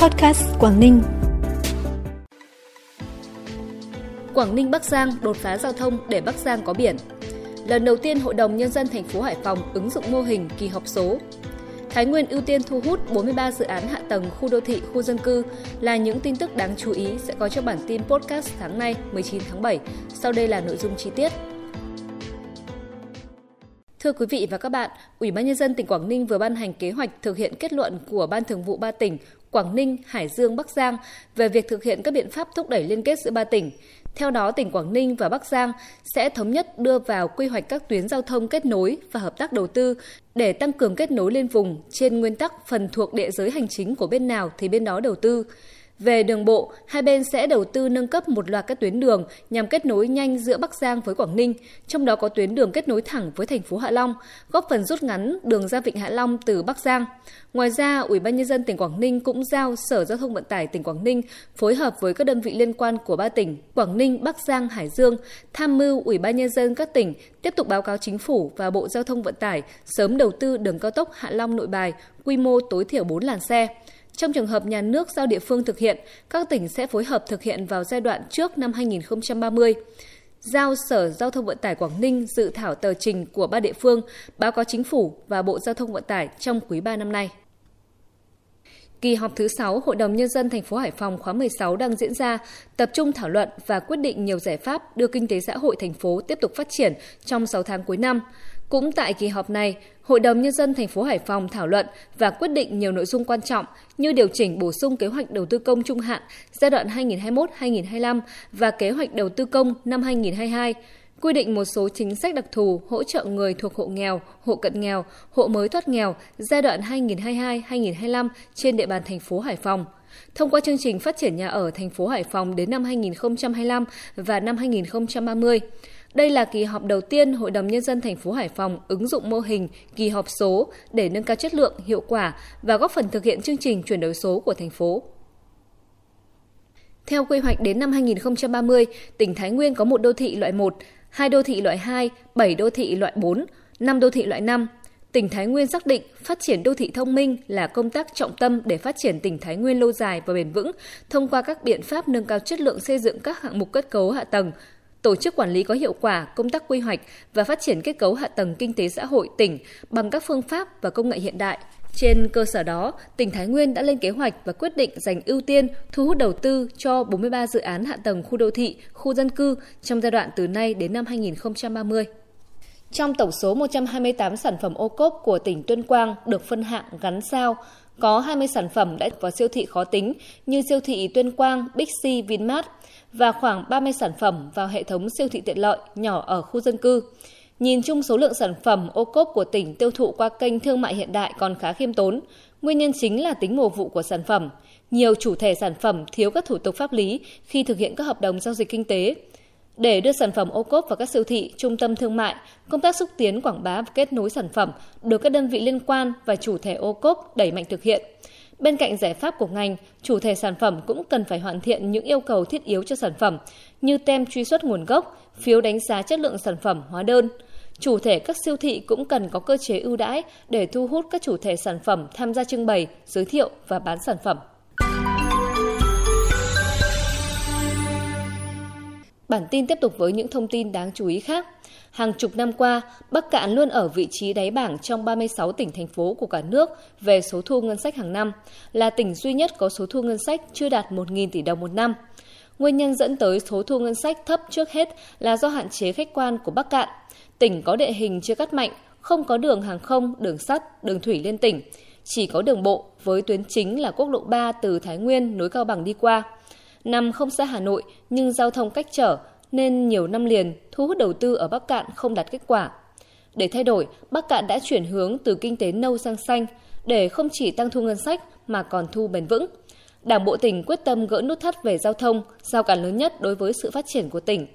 Podcast Quảng Ninh. Quảng Ninh Bắc Giang đột phá giao thông để Bắc Giang có biển. Lần đầu tiên Hội đồng Nhân dân thành phố Hải Phòng ứng dụng mô hình kỳ họp số. Thái Nguyên ưu tiên thu hút 43 dự án hạ tầng khu đô thị, khu dân cư là những tin tức đáng chú ý sẽ có trong bản tin podcast tháng nay 19 tháng 7. Sau đây là nội dung chi tiết. Thưa quý vị và các bạn, Ủy ban nhân dân tỉnh Quảng Ninh vừa ban hành kế hoạch thực hiện kết luận của Ban Thường vụ ba tỉnh Quảng Ninh, Hải Dương, Bắc Giang về việc thực hiện các biện pháp thúc đẩy liên kết giữa ba tỉnh. Theo đó, tỉnh Quảng Ninh và Bắc Giang sẽ thống nhất đưa vào quy hoạch các tuyến giao thông kết nối và hợp tác đầu tư để tăng cường kết nối liên vùng trên nguyên tắc phần thuộc địa giới hành chính của bên nào thì bên đó đầu tư. Về đường bộ, hai bên sẽ đầu tư nâng cấp một loạt các tuyến đường nhằm kết nối nhanh giữa Bắc Giang với Quảng Ninh, trong đó có tuyến đường kết nối thẳng với thành phố Hạ Long, góp phần rút ngắn đường ra Vịnh Hạ Long từ Bắc Giang. Ngoài ra, Ủy ban nhân dân tỉnh Quảng Ninh cũng giao Sở Giao thông Vận tải tỉnh Quảng Ninh phối hợp với các đơn vị liên quan của ba tỉnh Quảng Ninh, Bắc Giang, Hải Dương tham mưu Ủy ban nhân dân các tỉnh tiếp tục báo cáo chính phủ và Bộ Giao thông Vận tải sớm đầu tư đường cao tốc Hạ Long Nội Bài quy mô tối thiểu 4 làn xe. Trong trường hợp nhà nước giao địa phương thực hiện, các tỉnh sẽ phối hợp thực hiện vào giai đoạn trước năm 2030 giao Sở Giao thông Vận tải Quảng Ninh dự thảo tờ trình của ba địa phương, báo cáo chính phủ và Bộ Giao thông Vận tải trong quý 3 năm nay. Kỳ họp thứ 6 Hội đồng Nhân dân thành phố Hải Phòng khóa 16 đang diễn ra, tập trung thảo luận và quyết định nhiều giải pháp đưa kinh tế xã hội thành phố tiếp tục phát triển trong 6 tháng cuối năm. Cũng tại kỳ họp này, Hội đồng Nhân dân thành phố Hải Phòng thảo luận và quyết định nhiều nội dung quan trọng như điều chỉnh bổ sung kế hoạch đầu tư công trung hạn giai đoạn 2021-2025 và kế hoạch đầu tư công năm 2022, quy định một số chính sách đặc thù hỗ trợ người thuộc hộ nghèo, hộ cận nghèo, hộ mới thoát nghèo giai đoạn 2022-2025 trên địa bàn thành phố Hải Phòng. Thông qua chương trình phát triển nhà ở thành phố Hải Phòng đến năm 2025 và năm 2030. Đây là kỳ họp đầu tiên Hội đồng Nhân dân thành phố Hải Phòng ứng dụng mô hình kỳ họp số để nâng cao chất lượng, hiệu quả và góp phần thực hiện chương trình chuyển đổi số của thành phố. Theo quy hoạch đến năm 2030, tỉnh Thái Nguyên có một đô thị loại 1, hai đô thị loại 2, 7 đô thị loại 4, 5 đô thị loại 5. Tỉnh Thái Nguyên xác định phát triển đô thị thông minh là công tác trọng tâm để phát triển tỉnh Thái Nguyên lâu dài và bền vững thông qua các biện pháp nâng cao chất lượng xây dựng các hạng mục kết cấu hạ tầng, tổ chức quản lý có hiệu quả công tác quy hoạch và phát triển kết cấu hạ tầng kinh tế xã hội tỉnh bằng các phương pháp và công nghệ hiện đại. Trên cơ sở đó, tỉnh Thái Nguyên đã lên kế hoạch và quyết định dành ưu tiên thu hút đầu tư cho 43 dự án hạ tầng khu đô thị, khu dân cư trong giai đoạn từ nay đến năm 2030. Trong tổng số 128 sản phẩm ô cốp của tỉnh Tuyên Quang được phân hạng gắn sao, có 20 sản phẩm đã vào siêu thị khó tính như siêu thị Tuyên Quang, Bixi, Vinmart và khoảng 30 sản phẩm vào hệ thống siêu thị tiện lợi nhỏ ở khu dân cư. Nhìn chung số lượng sản phẩm ô cốp của tỉnh tiêu thụ qua kênh thương mại hiện đại còn khá khiêm tốn. Nguyên nhân chính là tính mùa vụ của sản phẩm. Nhiều chủ thể sản phẩm thiếu các thủ tục pháp lý khi thực hiện các hợp đồng giao dịch kinh tế. Để đưa sản phẩm ô cốp vào các siêu thị, trung tâm thương mại, công tác xúc tiến quảng bá và kết nối sản phẩm được các đơn vị liên quan và chủ thể ô cốp đẩy mạnh thực hiện. Bên cạnh giải pháp của ngành, chủ thể sản phẩm cũng cần phải hoàn thiện những yêu cầu thiết yếu cho sản phẩm như tem truy xuất nguồn gốc, phiếu đánh giá chất lượng sản phẩm, hóa đơn. Chủ thể các siêu thị cũng cần có cơ chế ưu đãi để thu hút các chủ thể sản phẩm tham gia trưng bày, giới thiệu và bán sản phẩm. Bản tin tiếp tục với những thông tin đáng chú ý khác. Hàng chục năm qua, Bắc Cạn luôn ở vị trí đáy bảng trong 36 tỉnh thành phố của cả nước về số thu ngân sách hàng năm, là tỉnh duy nhất có số thu ngân sách chưa đạt 1.000 tỷ đồng một năm. Nguyên nhân dẫn tới số thu ngân sách thấp trước hết là do hạn chế khách quan của Bắc Cạn. Tỉnh có địa hình chưa cắt mạnh, không có đường hàng không, đường sắt, đường thủy liên tỉnh. Chỉ có đường bộ với tuyến chính là quốc lộ 3 từ Thái Nguyên nối Cao Bằng đi qua. Nằm không xa Hà Nội nhưng giao thông cách trở nên nhiều năm liền thu hút đầu tư ở Bắc Cạn không đạt kết quả. Để thay đổi, Bắc Cạn đã chuyển hướng từ kinh tế nâu sang xanh để không chỉ tăng thu ngân sách mà còn thu bền vững. Đảng bộ tỉnh quyết tâm gỡ nút thắt về giao thông, giao cản lớn nhất đối với sự phát triển của tỉnh.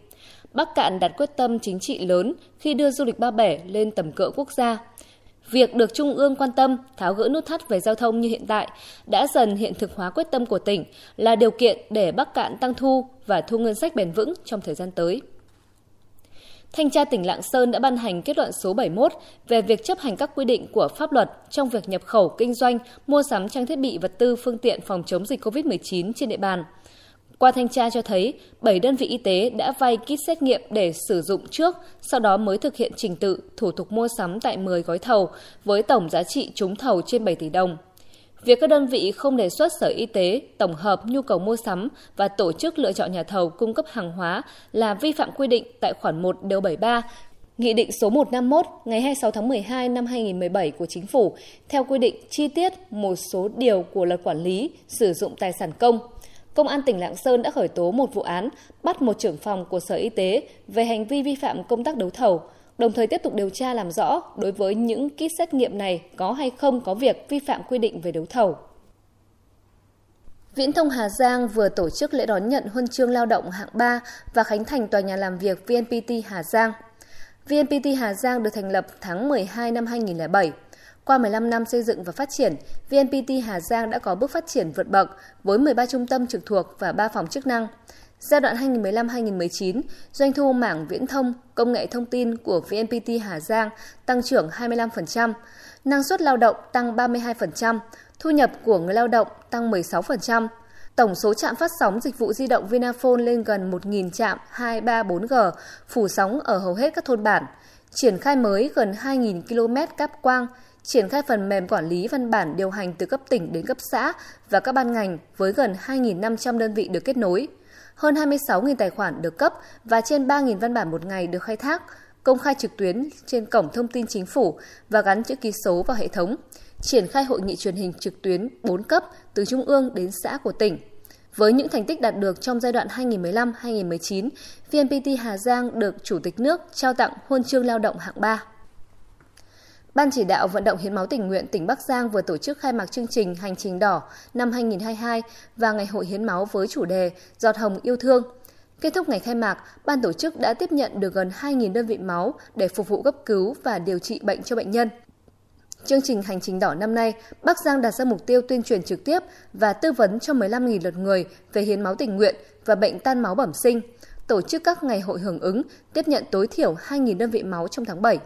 Bắc Cạn đặt quyết tâm chính trị lớn khi đưa du lịch Ba Bể lên tầm cỡ quốc gia. Việc được Trung ương quan tâm tháo gỡ nút thắt về giao thông như hiện tại đã dần hiện thực hóa quyết tâm của tỉnh là điều kiện để Bắc Cạn tăng thu và thu ngân sách bền vững trong thời gian tới. Thanh tra tỉnh Lạng Sơn đã ban hành kết luận số 71 về việc chấp hành các quy định của pháp luật trong việc nhập khẩu, kinh doanh, mua sắm trang thiết bị vật tư phương tiện phòng chống dịch COVID-19 trên địa bàn. Qua thanh tra cho thấy, 7 đơn vị y tế đã vay kit xét nghiệm để sử dụng trước, sau đó mới thực hiện trình tự, thủ tục mua sắm tại 10 gói thầu, với tổng giá trị trúng thầu trên 7 tỷ đồng. Việc các đơn vị không đề xuất Sở Y tế tổng hợp nhu cầu mua sắm và tổ chức lựa chọn nhà thầu cung cấp hàng hóa là vi phạm quy định tại khoản 1 điều 73 Nghị định số 151 ngày 26 tháng 12 năm 2017 của Chính phủ theo quy định chi tiết một số điều của luật quản lý sử dụng tài sản công. Công an tỉnh Lạng Sơn đã khởi tố một vụ án bắt một trưởng phòng của Sở Y tế về hành vi vi phạm công tác đấu thầu, đồng thời tiếp tục điều tra làm rõ đối với những kit xét nghiệm này có hay không có việc vi phạm quy định về đấu thầu. Viễn thông Hà Giang vừa tổ chức lễ đón nhận huân chương lao động hạng 3 và khánh thành tòa nhà làm việc VNPT Hà Giang. VNPT Hà Giang được thành lập tháng 12 năm 2007. Qua 15 năm xây dựng và phát triển, VNPT Hà Giang đã có bước phát triển vượt bậc với 13 trung tâm trực thuộc và 3 phòng chức năng. Giai đoạn 2015-2019, doanh thu mảng viễn thông, công nghệ thông tin của VNPT Hà Giang tăng trưởng 25%, năng suất lao động tăng 32%, thu nhập của người lao động tăng 16%. Tổng số trạm phát sóng dịch vụ di động Vinaphone lên gần 1.000 trạm 234G, phủ sóng ở hầu hết các thôn bản. Triển khai mới gần 2.000 km cáp quang, triển khai phần mềm quản lý văn bản điều hành từ cấp tỉnh đến cấp xã và các ban ngành với gần 2.500 đơn vị được kết nối hơn 26.000 tài khoản được cấp và trên 3.000 văn bản một ngày được khai thác, công khai trực tuyến trên cổng thông tin chính phủ và gắn chữ ký số vào hệ thống, triển khai hội nghị truyền hình trực tuyến 4 cấp từ trung ương đến xã của tỉnh. Với những thành tích đạt được trong giai đoạn 2015-2019, VNPT Hà Giang được Chủ tịch nước trao tặng huân chương lao động hạng 3. Ban chỉ đạo vận động hiến máu tình nguyện tỉnh Bắc Giang vừa tổ chức khai mạc chương trình Hành trình đỏ năm 2022 và Ngày hội hiến máu với chủ đề Giọt hồng yêu thương. Kết thúc ngày khai mạc, ban tổ chức đã tiếp nhận được gần 2.000 đơn vị máu để phục vụ cấp cứu và điều trị bệnh cho bệnh nhân. Chương trình Hành trình đỏ năm nay, Bắc Giang đặt ra mục tiêu tuyên truyền trực tiếp và tư vấn cho 15.000 lượt người về hiến máu tình nguyện và bệnh tan máu bẩm sinh, tổ chức các ngày hội hưởng ứng, tiếp nhận tối thiểu 2.000 đơn vị máu trong tháng 7.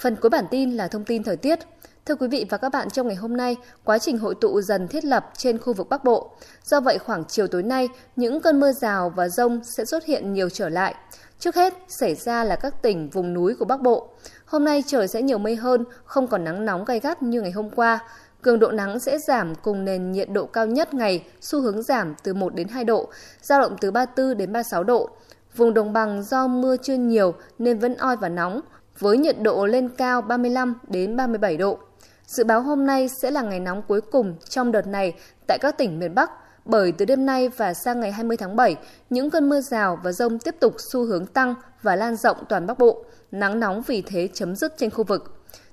Phần cuối bản tin là thông tin thời tiết. Thưa quý vị và các bạn, trong ngày hôm nay, quá trình hội tụ dần thiết lập trên khu vực Bắc Bộ. Do vậy, khoảng chiều tối nay, những cơn mưa rào và rông sẽ xuất hiện nhiều trở lại. Trước hết, xảy ra là các tỉnh vùng núi của Bắc Bộ. Hôm nay trời sẽ nhiều mây hơn, không còn nắng nóng gay gắt như ngày hôm qua. Cường độ nắng sẽ giảm cùng nền nhiệt độ cao nhất ngày xu hướng giảm từ 1 đến 2 độ, dao động từ 34 đến 36 độ. Vùng đồng bằng do mưa chưa nhiều nên vẫn oi và nóng, với nhiệt độ lên cao 35 đến 37 độ. Dự báo hôm nay sẽ là ngày nóng cuối cùng trong đợt này tại các tỉnh miền Bắc, bởi từ đêm nay và sang ngày 20 tháng 7, những cơn mưa rào và rông tiếp tục xu hướng tăng và lan rộng toàn Bắc Bộ, nắng nóng vì thế chấm dứt trên khu vực.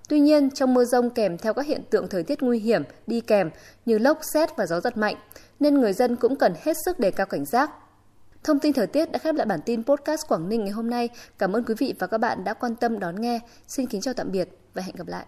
Tuy nhiên, trong mưa rông kèm theo các hiện tượng thời tiết nguy hiểm đi kèm như lốc, xét và gió giật mạnh, nên người dân cũng cần hết sức đề cao cảnh giác. Thông tin thời tiết đã khép lại bản tin podcast Quảng Ninh ngày hôm nay. Cảm ơn quý vị và các bạn đã quan tâm đón nghe. Xin kính chào tạm biệt và hẹn gặp lại.